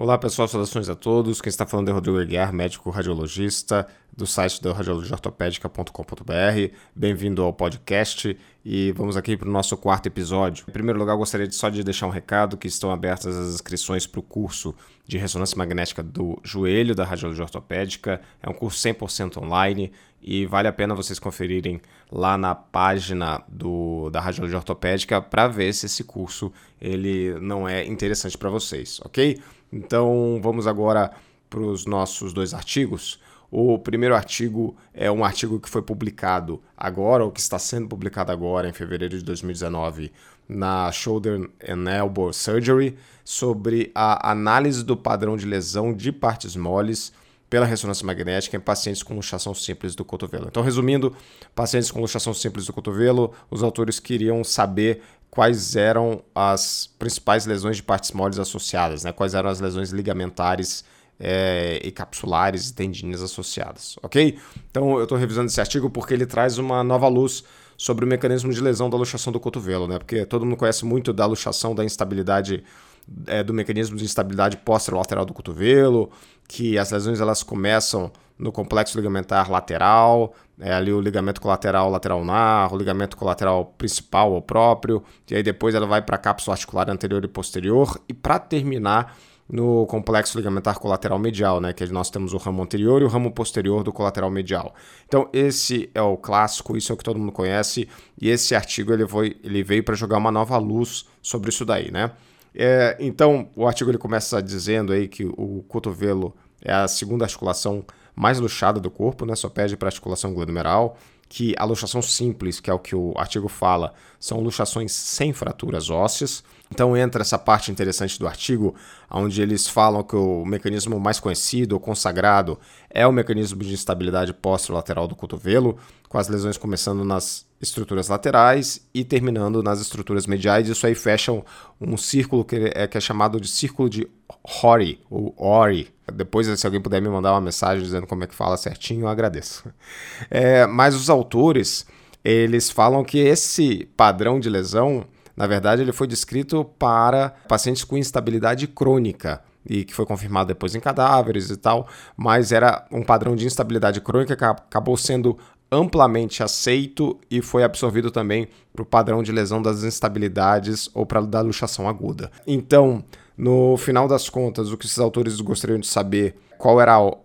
Olá pessoal, saudações a todos. Quem está falando é Rodrigo Aguiar, médico radiologista do site da radiologiaortopédica.com.br. Bem-vindo ao podcast e vamos aqui para o nosso quarto episódio. Em primeiro lugar, gostaria só de deixar um recado que estão abertas as inscrições para o curso de ressonância magnética do joelho da radiologia ortopédica. É um curso 100% online e vale a pena vocês conferirem lá na página do, da radiologia ortopédica para ver se esse curso ele não é interessante para vocês, ok? Então vamos agora para os nossos dois artigos. O primeiro artigo é um artigo que foi publicado agora, ou que está sendo publicado agora, em fevereiro de 2019, na Shoulder and Elbow Surgery, sobre a análise do padrão de lesão de partes moles pela ressonância magnética em pacientes com luxação simples do cotovelo. Então, resumindo, pacientes com luxação simples do cotovelo, os autores queriam saber quais eram as principais lesões de partes moles associadas, né? quais eram as lesões ligamentares é, e capsulares e tendinhas associadas, ok? Então eu estou revisando esse artigo porque ele traz uma nova luz sobre o mecanismo de lesão da luxação do cotovelo, né? Porque todo mundo conhece muito da luxação da instabilidade é, do mecanismo de instabilidade posterolateral do cotovelo, que as lesões elas começam no complexo ligamentar lateral, é ali o ligamento colateral lateral nar, o ligamento colateral principal ou próprio, e aí depois ela vai para a cápsula articular anterior e posterior, e para terminar no complexo ligamentar colateral medial, né, que nós temos o ramo anterior e o ramo posterior do colateral medial. Então esse é o clássico, isso é o que todo mundo conhece, e esse artigo ele, foi, ele veio para jogar uma nova luz sobre isso daí, né? É, então o artigo ele começa dizendo aí que o cotovelo é a segunda articulação mais luxada do corpo, né? Só pede para articulação glomerular, que a luxação simples, que é o que o artigo fala, são luxações sem fraturas ósseas. Então entra essa parte interessante do artigo, onde eles falam que o mecanismo mais conhecido ou consagrado é o mecanismo de instabilidade posterolateral do cotovelo, com as lesões começando nas estruturas laterais e terminando nas estruturas mediais. Isso aí fecha um, um círculo que é, que é chamado de círculo de Hori, ou Ori. Depois, se alguém puder me mandar uma mensagem dizendo como é que fala certinho, eu agradeço. É, mas os autores, eles falam que esse padrão de lesão, na verdade, ele foi descrito para pacientes com instabilidade crônica e que foi confirmado depois em cadáveres e tal, mas era um padrão de instabilidade crônica que acabou sendo amplamente aceito e foi absorvido também para o padrão de lesão das instabilidades ou para da luxação aguda. Então, no final das contas, o que esses autores gostariam de saber qual eram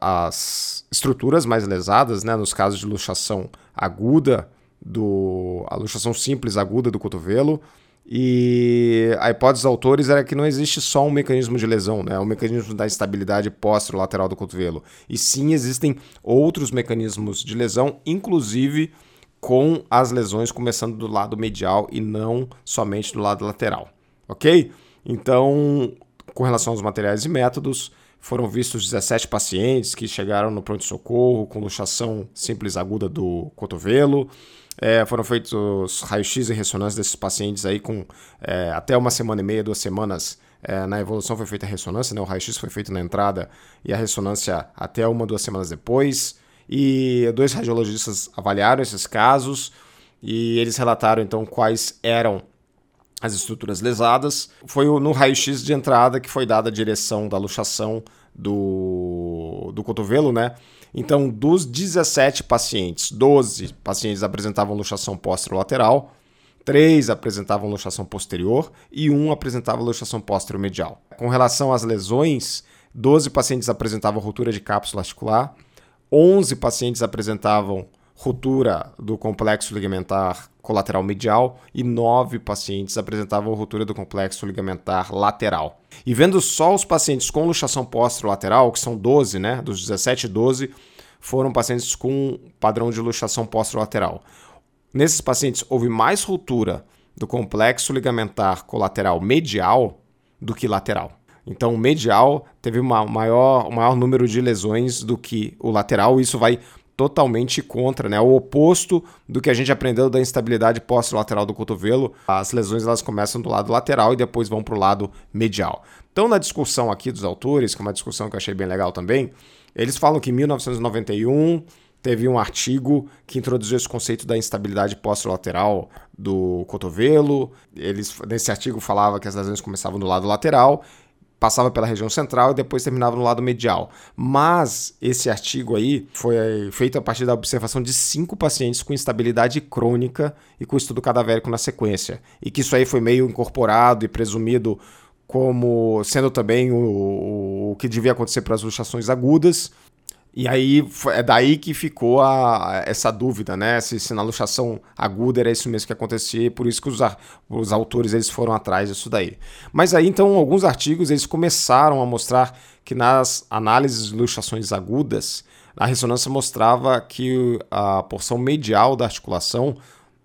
as estruturas mais lesadas, né, nos casos de luxação aguda, do, a luxação simples aguda do cotovelo, e a hipótese dos autores era que não existe só um mecanismo de lesão, né? o mecanismo da instabilidade lateral do cotovelo. E sim existem outros mecanismos de lesão, inclusive com as lesões começando do lado medial e não somente do lado lateral. Ok? Então, com relação aos materiais e métodos, foram vistos 17 pacientes que chegaram no pronto-socorro com luxação simples aguda do cotovelo. É, foram feitos raios-x e ressonância desses pacientes aí com é, até uma semana e meia, duas semanas. É, na evolução foi feita a ressonância, né? o raio-x foi feito na entrada e a ressonância até uma, duas semanas depois. E dois radiologistas avaliaram esses casos e eles relataram então quais eram as estruturas lesadas. Foi no raio-x de entrada que foi dada a direção da luxação do, do cotovelo, né? Então, dos 17 pacientes, 12 pacientes apresentavam luxação posterolateral, 3 apresentavam luxação posterior e 1 apresentava luxação posteromedial. Com relação às lesões, 12 pacientes apresentavam ruptura de cápsula articular, 11 pacientes apresentavam ruptura do complexo ligamentar colateral medial e nove pacientes apresentavam ruptura do complexo ligamentar lateral. E vendo só os pacientes com luxação posterolateral, que são 12, né, dos 17, 12 foram pacientes com padrão de luxação posterolateral. Nesses pacientes houve mais ruptura do complexo ligamentar colateral medial do que lateral. Então, o medial teve uma maior, um maior número de lesões do que o lateral, e isso vai totalmente contra, né? O oposto do que a gente aprendeu da instabilidade pós-lateral do cotovelo. As lesões elas começam do lado lateral e depois vão para o lado medial. Então, na discussão aqui dos autores, que é uma discussão que eu achei bem legal também, eles falam que em 1991 teve um artigo que introduziu esse conceito da instabilidade pós-lateral do cotovelo. Eles nesse artigo falava que as lesões começavam do lado lateral passava pela região central e depois terminava no lado medial. Mas esse artigo aí foi feito a partir da observação de cinco pacientes com instabilidade crônica e com estudo cadavérico na sequência. E que isso aí foi meio incorporado e presumido como sendo também o, o que devia acontecer para as luxações agudas, e aí é daí que ficou a, essa dúvida, né? Se, se, na luxação aguda era isso mesmo que acontecia, por isso que os, os autores eles foram atrás disso daí. Mas aí então alguns artigos eles começaram a mostrar que nas análises de luxações agudas, a ressonância mostrava que a porção medial da articulação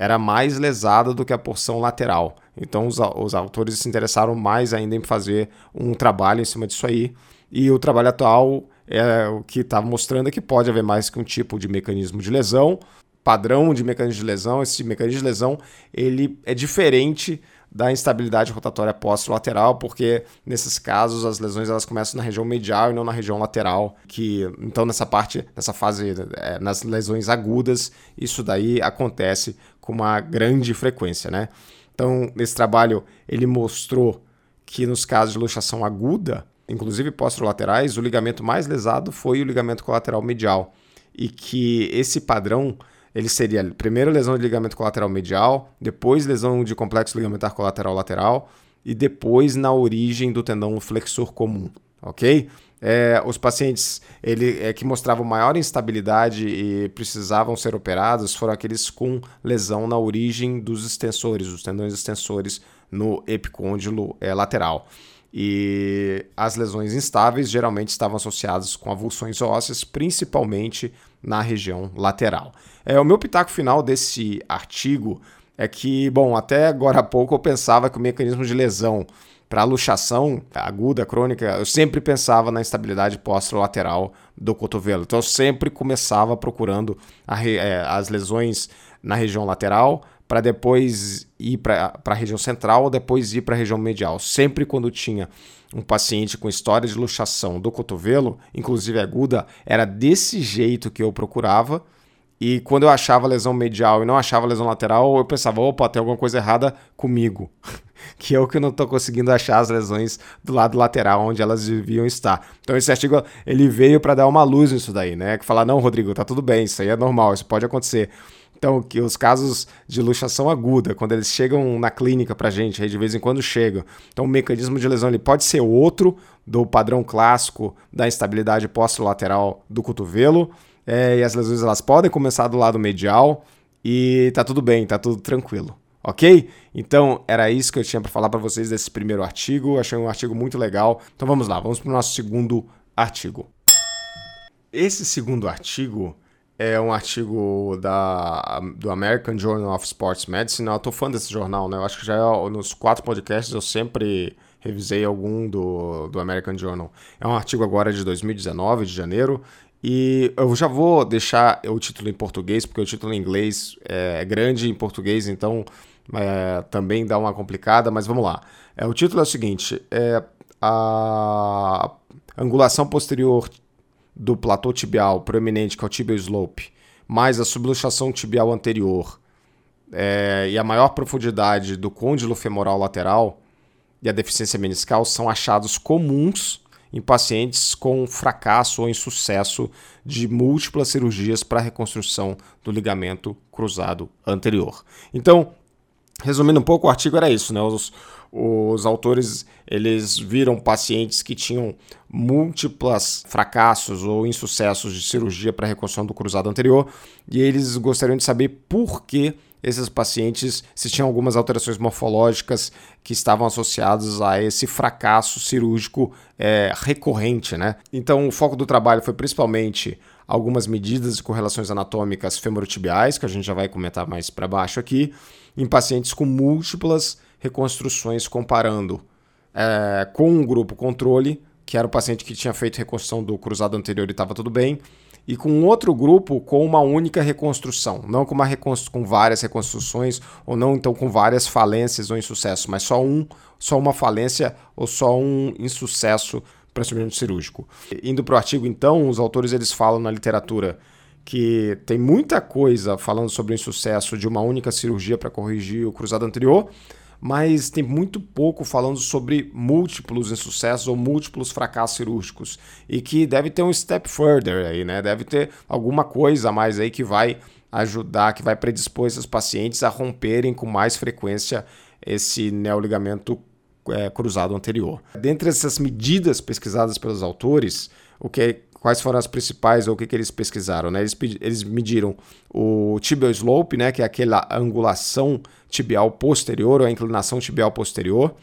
era mais lesada do que a porção lateral. Então os, os autores se interessaram mais ainda em fazer um trabalho em cima disso aí. E o trabalho atual é, o que está mostrando é que pode haver mais que um tipo de mecanismo de lesão, padrão de mecanismo de lesão. Esse mecanismo de lesão ele é diferente da instabilidade rotatória pós-lateral, porque nesses casos as lesões elas começam na região medial e não na região lateral, que então nessa parte, nessa fase, é, nas lesões agudas, isso daí acontece com uma grande frequência, né? Então, nesse trabalho ele mostrou que nos casos de luxação aguda, inclusive posterolaterais, o ligamento mais lesado foi o ligamento colateral medial. E que esse padrão ele seria primeiro lesão de ligamento colateral medial, depois lesão de complexo ligamentar colateral lateral e depois na origem do tendão flexor comum, ok? É, os pacientes ele, é, que mostravam maior instabilidade e precisavam ser operados foram aqueles com lesão na origem dos extensores, os tendões extensores no epicôndilo é, lateral. E as lesões instáveis geralmente estavam associadas com avulsões ósseas, principalmente na região lateral. É, o meu pitaco final desse artigo é que, bom, até agora há pouco eu pensava que o mecanismo de lesão para luxação aguda, crônica, eu sempre pensava na instabilidade posterolateral do cotovelo. Então eu sempre começava procurando a, é, as lesões na região lateral para depois ir para a região central, depois ir para a região medial. Sempre quando tinha um paciente com história de luxação do cotovelo, inclusive aguda, era desse jeito que eu procurava. E quando eu achava lesão medial e não achava lesão lateral, eu pensava, opa, tem alguma coisa errada comigo. que eu que não estou conseguindo achar as lesões do lado lateral, onde elas deviam estar. Então esse artigo ele veio para dar uma luz nisso daí, né? Que falar, não, Rodrigo, tá tudo bem, isso aí é normal, isso pode acontecer. Então, que os casos de luxação aguda, quando eles chegam na clínica para a gente, aí de vez em quando chegam. Então, o mecanismo de lesão ele pode ser outro do padrão clássico da instabilidade posterolateral do cotovelo. É, e as lesões elas podem começar do lado medial e tá tudo bem, tá tudo tranquilo. Ok? Então era isso que eu tinha para falar para vocês desse primeiro artigo. Achei um artigo muito legal. Então vamos lá, vamos para o nosso segundo artigo. Esse segundo artigo é um artigo da, do American Journal of Sports Medicine. Eu tô fã desse jornal, né? Eu acho que já é, nos quatro podcasts eu sempre revisei algum do, do American Journal. É um artigo agora de 2019, de janeiro, e eu já vou deixar o título em português, porque o título em inglês é grande em português, então é, também dá uma complicada, mas vamos lá. É, o título é o seguinte: é a angulação posterior do platô tibial proeminente, que é o tibial slope, mais a subluxação tibial anterior é, e a maior profundidade do côndilo femoral lateral e a deficiência meniscal são achados comuns em pacientes com fracasso ou insucesso de múltiplas cirurgias para reconstrução do ligamento cruzado anterior. Então, resumindo um pouco, o artigo era isso, né? Os, os autores eles viram pacientes que tinham múltiplas fracassos ou insucessos de cirurgia para reconstrução do cruzado anterior e eles gostariam de saber por que esses pacientes se tinham algumas alterações morfológicas que estavam associadas a esse fracasso cirúrgico é, recorrente, né? Então o foco do trabalho foi principalmente algumas medidas de correlações anatômicas femorotibiais, que a gente já vai comentar mais para baixo aqui, em pacientes com múltiplas reconstruções comparando é, com um grupo controle, que era o paciente que tinha feito reconstrução do cruzado anterior e estava tudo bem, e com outro grupo com uma única reconstrução, não com, uma reconstru com várias reconstruções, ou não então com várias falências ou insucessos, mas só um, só uma falência ou só um insucesso procedimento cirúrgico. Indo para o artigo, então, os autores eles falam na literatura que tem muita coisa falando sobre o insucesso de uma única cirurgia para corrigir o cruzado anterior, mas tem muito pouco falando sobre múltiplos insucessos ou múltiplos fracassos cirúrgicos e que deve ter um step further aí, né? Deve ter alguma coisa a mais aí que vai ajudar, que vai predispor esses pacientes a romperem com mais frequência esse neoligamento é, cruzado anterior. Dentre essas medidas pesquisadas pelos autores, o que quais foram as principais ou o que, que eles pesquisaram. Né? Eles, eles mediram o tibial slope, né? que é aquela angulação tibial posterior ou a inclinação tibial posterior.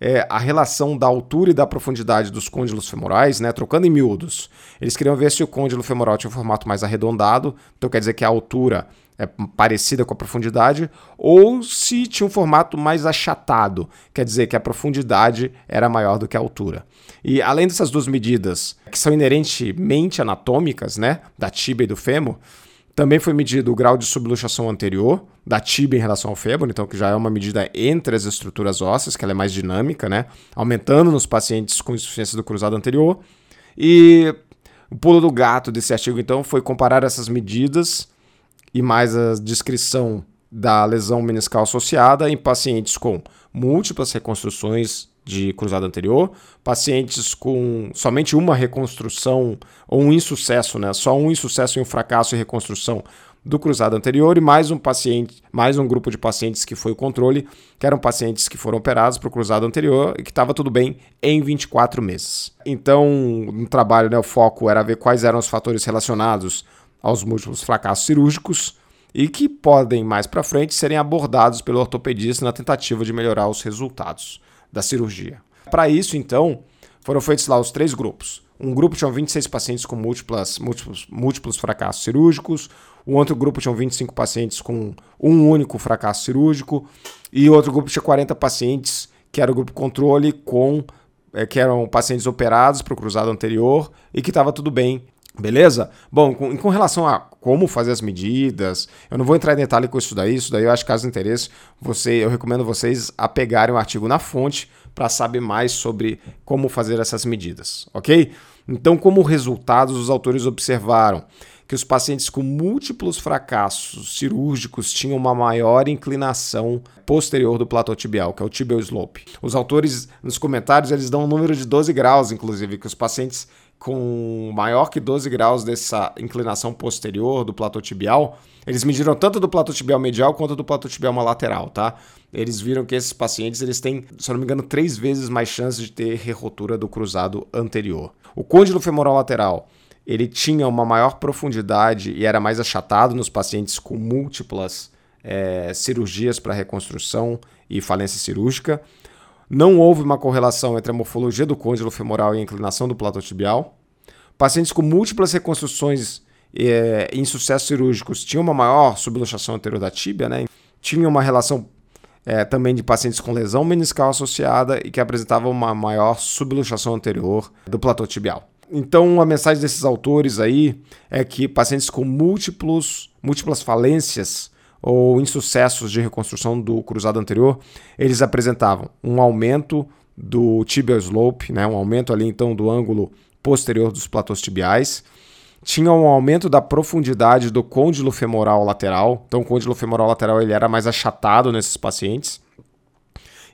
É, a relação da altura e da profundidade dos côndilos femorais, né, trocando em miúdos. Eles queriam ver se o côndilo femoral tinha um formato mais arredondado, então quer dizer que a altura é parecida com a profundidade, ou se tinha um formato mais achatado, quer dizer que a profundidade era maior do que a altura. E além dessas duas medidas, que são inerentemente anatômicas, né, da tíbia e do fêmur, também foi medido o grau de subluxação anterior da tíbia em relação ao fêmur, então que já é uma medida entre as estruturas ósseas, que ela é mais dinâmica, né, aumentando nos pacientes com insuficiência do cruzado anterior. E o pulo do gato desse artigo, então, foi comparar essas medidas e mais a descrição da lesão meniscal associada em pacientes com múltiplas reconstruções de cruzado anterior, pacientes com somente uma reconstrução ou um insucesso, né? Só um insucesso e um fracasso em reconstrução do cruzado anterior e mais um paciente, mais um grupo de pacientes que foi o controle, que eram pacientes que foram operados para o cruzado anterior e que estava tudo bem em 24 meses. Então, no trabalho, né, o foco era ver quais eram os fatores relacionados aos múltiplos fracassos cirúrgicos e que podem mais para frente serem abordados pelo ortopedista na tentativa de melhorar os resultados da cirurgia. Para isso, então, foram feitos lá os três grupos. Um grupo tinha 26 pacientes com múltiplas, múltiplos, múltiplos fracassos cirúrgicos, o outro grupo tinha 25 pacientes com um único fracasso cirúrgico, e outro grupo tinha 40 pacientes, que era o grupo controle, com é, que eram pacientes operados para o cruzado anterior e que estava tudo bem Beleza? Bom, com, com, relação a como fazer as medidas, eu não vou entrar em detalhe com isso daí, isso daí eu acho que caso interesse, você, eu recomendo vocês a pegarem o artigo na fonte para saber mais sobre como fazer essas medidas, ok? Então, como resultados, os autores observaram que os pacientes com múltiplos fracassos cirúrgicos tinham uma maior inclinação posterior do platô tibial, que é o tibial slope. Os autores, nos comentários, eles dão um número de 12 graus, inclusive, que os pacientes com maior que 12 graus dessa inclinação posterior do platô tibial, eles mediram tanto do platô tibial medial quanto do platô tibial lateral, tá? Eles viram que esses pacientes eles têm, se não me engano, três vezes mais chances de ter rerotura do cruzado anterior. O côndilo femoral lateral ele tinha uma maior profundidade e era mais achatado nos pacientes com múltiplas é, cirurgias para reconstrução e falência cirúrgica. Não houve uma correlação entre a morfologia do côndilo femoral e a inclinação do platô tibial. Pacientes com múltiplas reconstruções é, em sucessos cirúrgicos tinham uma maior subluxação anterior da tíbia, né? Tinha uma relação é, também de pacientes com lesão meniscal associada e que apresentavam uma maior subluxação anterior do platô tibial. Então, a mensagem desses autores aí é que pacientes com múltiplos, múltiplas falências ou insucessos de reconstrução do cruzado anterior, eles apresentavam um aumento do tibial slope, né, um aumento ali então do ângulo posterior dos platôs tibiais. Tinha um aumento da profundidade do côndilo femoral lateral. Então, o côndilo femoral lateral ele era mais achatado nesses pacientes.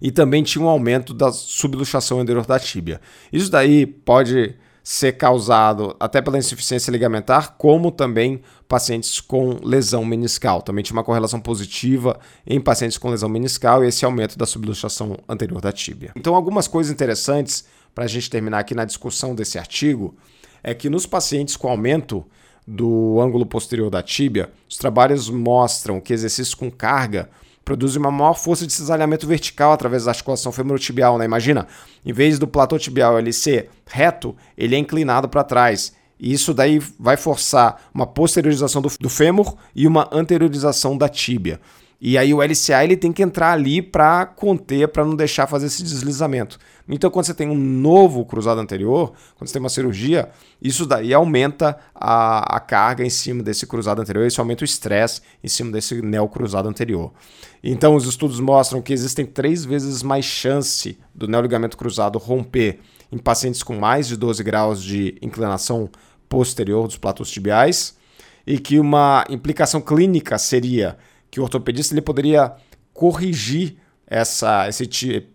E também tinha um aumento da subluxação anterior da tíbia. Isso daí pode ser causado até pela insuficiência ligamentar, como também pacientes com lesão meniscal. Também tinha uma correlação positiva em pacientes com lesão meniscal e esse aumento da subluxação anterior da tíbia. Então, algumas coisas interessantes para a gente terminar aqui na discussão desse artigo é que nos pacientes com aumento do ângulo posterior da tíbia, os trabalhos mostram que exercícios com carga produz uma maior força de cisalhamento vertical através da articulação femorotibial, né? Imagina, em vez do platô tibial ele ser reto, ele é inclinado para trás. E isso daí vai forçar uma posteriorização do, do fêmur e uma anteriorização da tíbia. E aí o LCA ele tem que entrar ali para conter, para não deixar fazer esse deslizamento. Então quando você tem um novo cruzado anterior, quando você tem uma cirurgia, isso daí aumenta a, a carga em cima desse cruzado anterior, isso aumenta o estresse em cima desse neocruzado anterior. Então os estudos mostram que existem três vezes mais chance do neoligamento cruzado romper em pacientes com mais de 12 graus de inclinação posterior dos platôs tibiais e que uma implicação clínica seria que o ortopedista ele poderia corrigir essa, esse,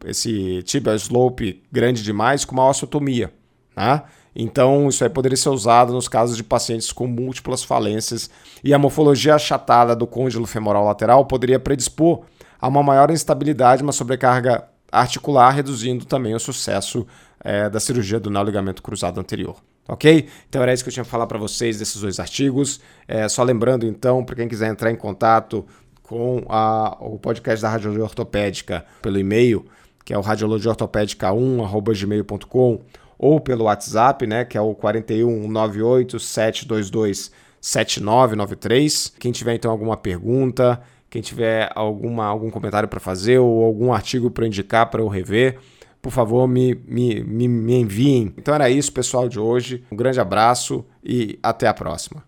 esse tibia slope grande demais com uma osteotomia. Né? Então, isso aí poderia ser usado nos casos de pacientes com múltiplas falências e a morfologia achatada do côndilo femoral lateral poderia predispor a uma maior instabilidade, uma sobrecarga articular, reduzindo também o sucesso é, da cirurgia do neoligamento cruzado anterior. Ok? Então era isso que eu tinha que falar para vocês desses dois artigos. É, só lembrando, então, para quem quiser entrar em contato com a, o podcast da Radiologia Ortopédica pelo e-mail, que é o radiologiaortopédica1.gmail.com ou pelo WhatsApp, né, que é o 41 98 722 7993. Quem tiver então alguma pergunta, quem tiver alguma, algum comentário para fazer ou algum artigo para indicar para eu rever, por favor, me, me, me, me enviem. Então era isso, pessoal, de hoje. Um grande abraço e até a próxima.